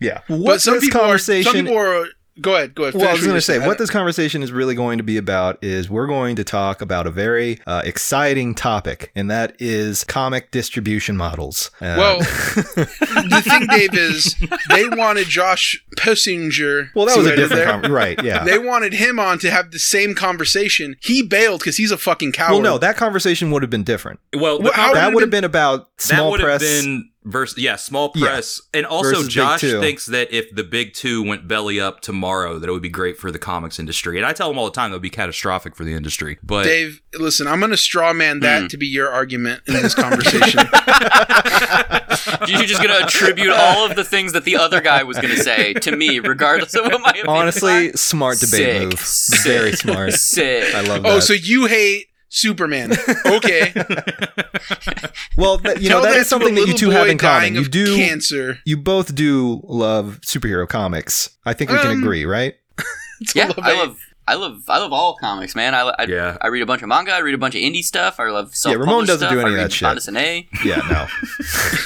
Yeah. but What some this people are. conversation Some people are. Go ahead. Go ahead. Well, I was going to say, what this conversation is really going to be about is we're going to talk about a very uh, exciting topic, and that is comic distribution models. Uh, Well, the thing, Dave, is they wanted Josh Pettinger. well, that was a a I did different, there? com- right? Yeah. They wanted him on to have the same conversation. He bailed because he's a fucking coward. well, no, that conversation would have been different. Well, Well, how that would have been- been about that small would have press. been versus yeah, small Yeah. press. And also Versus Josh thinks that if the big two went belly up tomorrow, that it would be great for the comics industry. And I tell him all the time that would be catastrophic for the industry. But Dave, listen, I'm going to straw man that Hmm. to be your argument in this conversation. You're just gonna attribute all of the things that the other guy was gonna say to me, regardless of what my Honestly, are. smart debate Sick. move. Sick. Very smart. Sick. I love that. oh, so you hate Superman? Okay, well, th- you know that that is something that you two have in common. You do. cancer. You both do love superhero comics. I think we can Um, agree, right? Yeah, love I hate. love, I love, I love all comics, man. I, I, Yeah. I read a bunch of manga. I read a bunch of indie stuff. I love self. Yeah, Ramon doesn't do any of that read shit. Odyssey A. Yeah,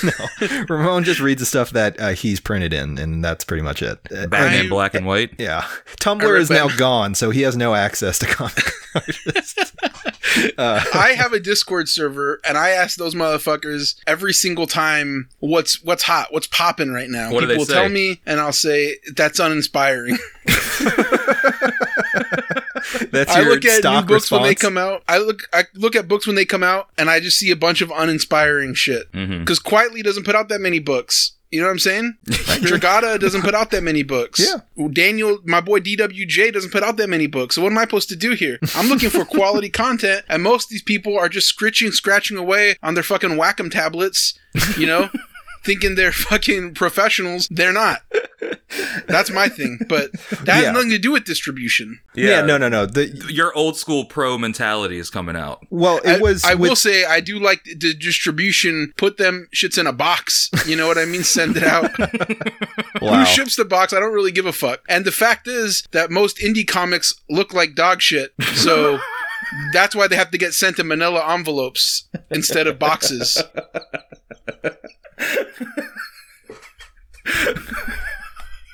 no, no. Ramon just reads the stuff that uh, he's printed in, and that's pretty much it. Uh, Batman I- Black and White. Yeah, Tumblr is now gone, so he has no access to comic artists. Uh, I have a Discord server, and I ask those motherfuckers every single time what's what's hot, what's popping right now. What People will tell me, and I'll say that's uninspiring. that's I look at new books when they come out. I look I look at books when they come out, and I just see a bunch of uninspiring shit. Because Quitely doesn't put out that many books. You know what I'm saying? Dragotta doesn't put out that many books. Yeah. Daniel, my boy DWJ doesn't put out that many books. So what am I supposed to do here? I'm looking for quality content, and most of these people are just scritching, scratching away on their fucking Wacom tablets. You know, thinking they're fucking professionals. They're not. That's my thing. But that has Yeah. nothing to do with distribution. Yeah, no, no, no. The, Your old school pro mentality is coming out. well, it I, was. I with- will say I do like the distribution. Put them shits in a box. You know what I mean? Send it out. Wow. Who ships the box? I don't really give a fuck. And the fact is that most indie comics look like dog shit. So that's why they have to get sent in manila envelopes instead of boxes.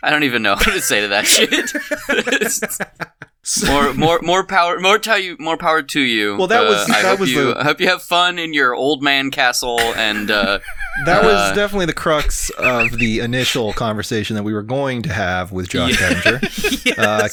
I don't even know what to say to that shit. more, more, more power, more tell you, more power to you. Uh, Well, that was- I that hope was you, the- I hope you have fun in your old man castle, and uh, That Uh, was definitely the crux of the initial conversation that we were going to have with Josh Pettinger. Uh,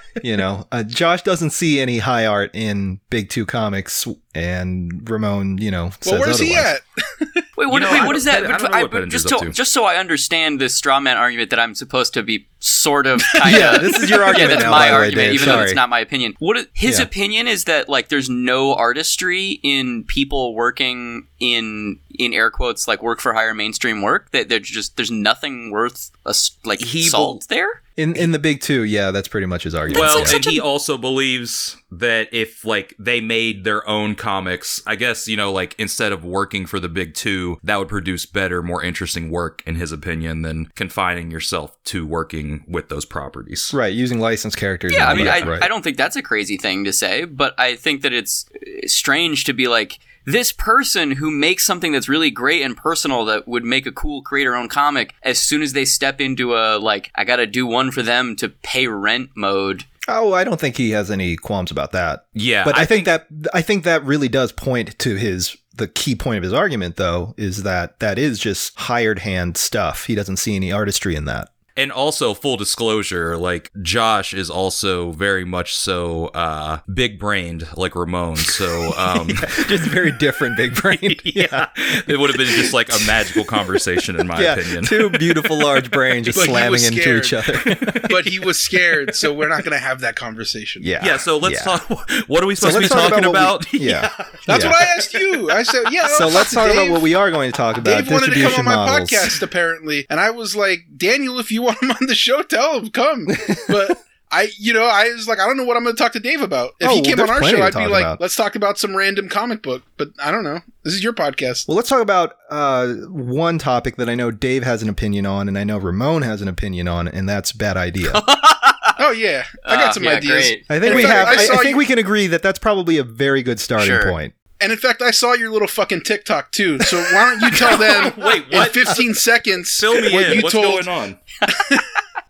you know, uh, Josh doesn't see any high art in Big Two comics, and Ramon, you know, says Well, where's he otherwise. at? wait, what, know, wait, I what don't- is that? I don't know what I- Pettinger's just up so, to. just so I understand this straw man argument that I'm supposed to be sort of kind of. Yeah, this is your yeah, argument that's now, my by the way, argument, Dave. even though it's not my opinion. What is, his Yeah. opinion is that like there's no artistry in people working in in air quotes like work for hire mainstream work. That there's just there's nothing worth a, like He salt there. In in the Big Two, yeah, that's pretty much his argument. Well, yeah. and he also believes that if like they made their own comics, I guess you know, like instead of working for the big two, that would produce better, more interesting work, in his opinion, than confining yourself to working with those properties. right, using licensed characters. Yeah, I mean, I, right. I don't think that's a crazy thing to say, but I think that it's strange to be like this person who makes something that's really great and personal that would make a cool create our own comic. As soon as they step into a like, I got to do one for them to pay rent mode. Oh, I don't think he has any qualms about that. Yeah, but I, think, that I think that really does point to his the key point of his argument though is that that is just hired hand stuff. He doesn't see any artistry in that. And also full disclosure, like Josh is also very much so uh big brained like Ramon. So um just very different big brain. yeah. It would have been just like a magical conversation in my yeah, opinion. two beautiful large brains just slamming into each other. But he was scared, so we're not going to have that conversation. yeah, yeah, so let's yeah. talk what are we So supposed to be talk talking about. about? we- yeah, That's Yeah. what I asked you. I said, yeah. So let's talk about what we are going to talk about. Dave wanted to come on my models. podcast apparently, and I was like, Daniel, if you want him on the show, tell him come. But I, you know, I was like, I don't know what I'm going to talk to Dave about. If Oh, he came there's on our show, I'd be like, about. let's talk about some random comic book. But I don't know. This is your podcast. Well, let's talk about uh, one topic that I know Dave has an opinion on, and I know Ramon has an opinion on, and that's bad idea. Oh yeah, I got Ah, some yeah, ideas. great. I think In we fact, have. I I, I think you- we can agree that that's probably a very good starting Sure. point. And in fact, I saw your little fucking TikTok too. So why don't you tell them Wait, in what? 15 seconds Fill me what in. you What's told going on?